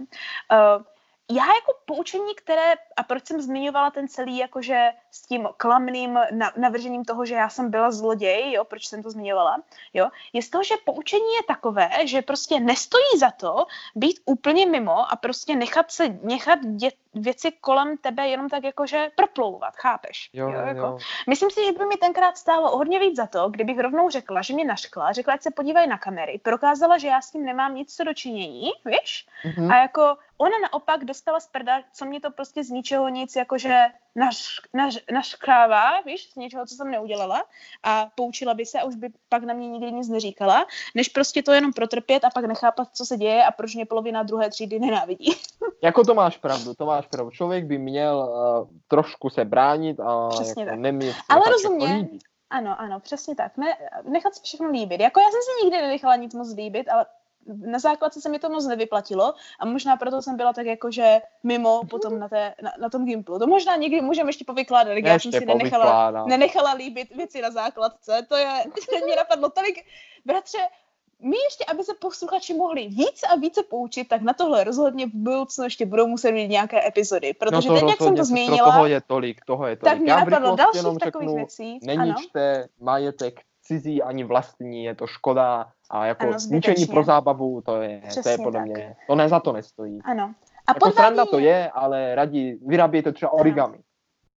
Já jako poučení, které, a proč jsem zmiňovala ten celý, jakože s tím klamným navržením toho, že já jsem byla zloděj, jo, proč jsem to zmiňovala, jo, je z toho, že poučení je takové, že prostě nestojí za to být úplně mimo a prostě nechat se, nechat dět, věci kolem tebe jenom tak jakože proplouvat, chápeš? Jo, jo, jako. jo. Myslím si, že by mi tenkrát stálo hodně víc za to, kdybych rovnou řekla, že mě naškla, řekla, ať se podívají na kamery, prokázala, že já s tím nemám nic co dočinění, víš? Mm-hmm. A jako ona naopak dostala z prda, co mě to prostě z ničeho nic jakože naš, naš, naškrává, víš, z něčeho, co jsem neudělala a poučila by se a už by pak na mě nikdy nic neříkala, než prostě to jenom protrpět a pak nechápat, co se děje a proč mě polovina druhé třídy nenávidí. [laughs] jako to máš pravdu, to máš pravdu. Člověk by měl uh, trošku se bránit a Přesně jako tak. nemět Ale rozumně, ano, ano, přesně tak. Ne, nechat si všechno líbit. Jako já jsem si nikdy nenechala nic moc líbit, ale na základce se mi to moc nevyplatilo a možná proto jsem byla tak jakože mimo potom na, té, na, na tom Gimplu. To možná někdy můžeme ještě povykládat, já jsem si nenechala, nenechala líbit věci na základce. To je, [laughs] to mě napadlo tolik, bratře, my ještě, aby se posluchači mohli více a více poučit, tak na tohle rozhodně v budoucnu ještě budou muset být nějaké epizody. Protože no to teď, jak jsem to zmínila, toho je tolik, toho je tolik. Tak mě napadlo dalších takových řeknu, věcí. Neníčte ano. majetek cizí ani vlastní, je to škoda a jako ano, ničení pro zábavu, to je, to je podle tak. mě, to ne za to nestojí. Ano. A jako sranda to je, ale raději vyrábějte třeba origami. Ano.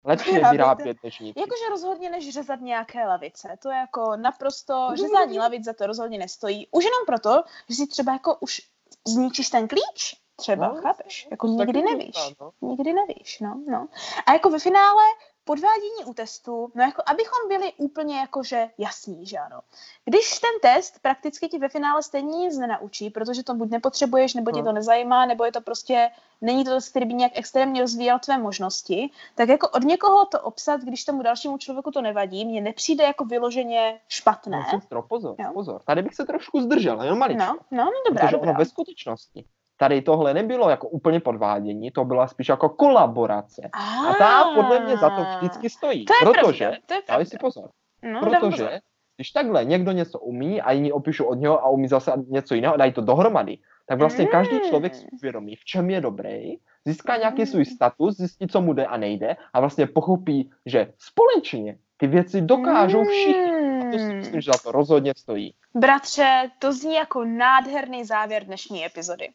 Lepší je vyrábět než nic. Jakože rozhodně než řezat nějaké lavice. To je jako naprosto, řezání lavic za to rozhodně nestojí. Už jenom proto, že si třeba jako už zničíš ten klíč, třeba, no, chápeš? Jako nikdy nevíš. No. Nikdy nevíš, no, no. A jako ve finále podvádění u testu, no jako abychom byli úplně jakože jasní, že ano. Když ten test prakticky ti ve finále stejně nic nenaučí, protože to buď nepotřebuješ, nebo tě to no. nezajímá, nebo je to prostě, není to test, který by nějak extrémně rozvíjel tvé možnosti, tak jako od někoho to obsat, když tomu dalšímu člověku to nevadí, mně nepřijde jako vyloženě špatné. No, sestro, pozor, jo. pozor. Tady bych se trošku zdržel, jenom maličko. No, no, no dobrá, protože dobrá. ono ve skutečnosti tady tohle nebylo jako úplně podvádění, to byla spíš jako kolaborace. A, a ta podle mě za to vždycky stojí. To je protože, pravda, to je pravda. si pozor, no, protože když takhle někdo něco umí a jiní opíšu od něho a umí zase něco jiného a dají to dohromady, tak vlastně každý mm. člověk si uvědomí, v čem je dobrý, získá nějaký mm. svůj status, zjistí, co mu jde a nejde a vlastně pochopí, že společně ty věci dokážou všichni. A to si myslím, že za to rozhodně stojí. Bratře, to zní jako nádherný závěr dnešní epizody.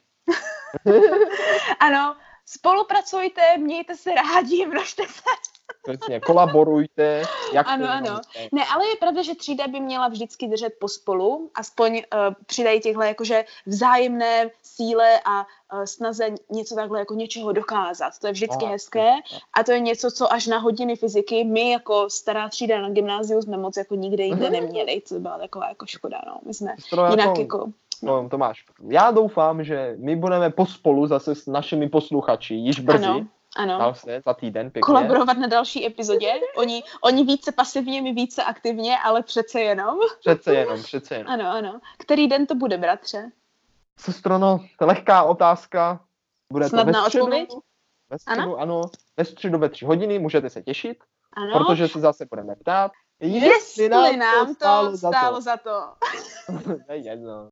[laughs] ano, spolupracujte, mějte se rádi, [laughs] množte se. Přesně, kolaborujte. Jak ano, ano. Ne, ale je pravda, že třída by měla vždycky držet pospolu, aspoň uh, přidají těchto jakože vzájemné síle a uh, snaze něco takhle jako něčeho dokázat. To je vždycky Aha, hezké a to je něco, co až na hodiny fyziky my jako stará třída na gymnáziu jsme moc jako nikde jinde neměli. To byla taková jako škoda, no. My jsme jinak jako, jako No, to máš. Já doufám, že my budeme pospolu zase s našimi posluchači již brzy. Ano. Ano. Vlastně, za týden pěkně. Kolaborovat na další epizodě. Oni, oni více pasivně, my více aktivně, ale přece jenom. Přece jenom, přece jenom. Ano, ano. Který den to bude, bratře? Sestro, no, to lehká otázka. Bude Snadná to ve středu, odpověď? Ve středu, ano? ano. Ve středu ve tři hodiny, můžete se těšit. Ano. Protože se zase budeme ptát, jestli, jestli nám to stálo, stálo za to. Za to. [laughs] to je jedno.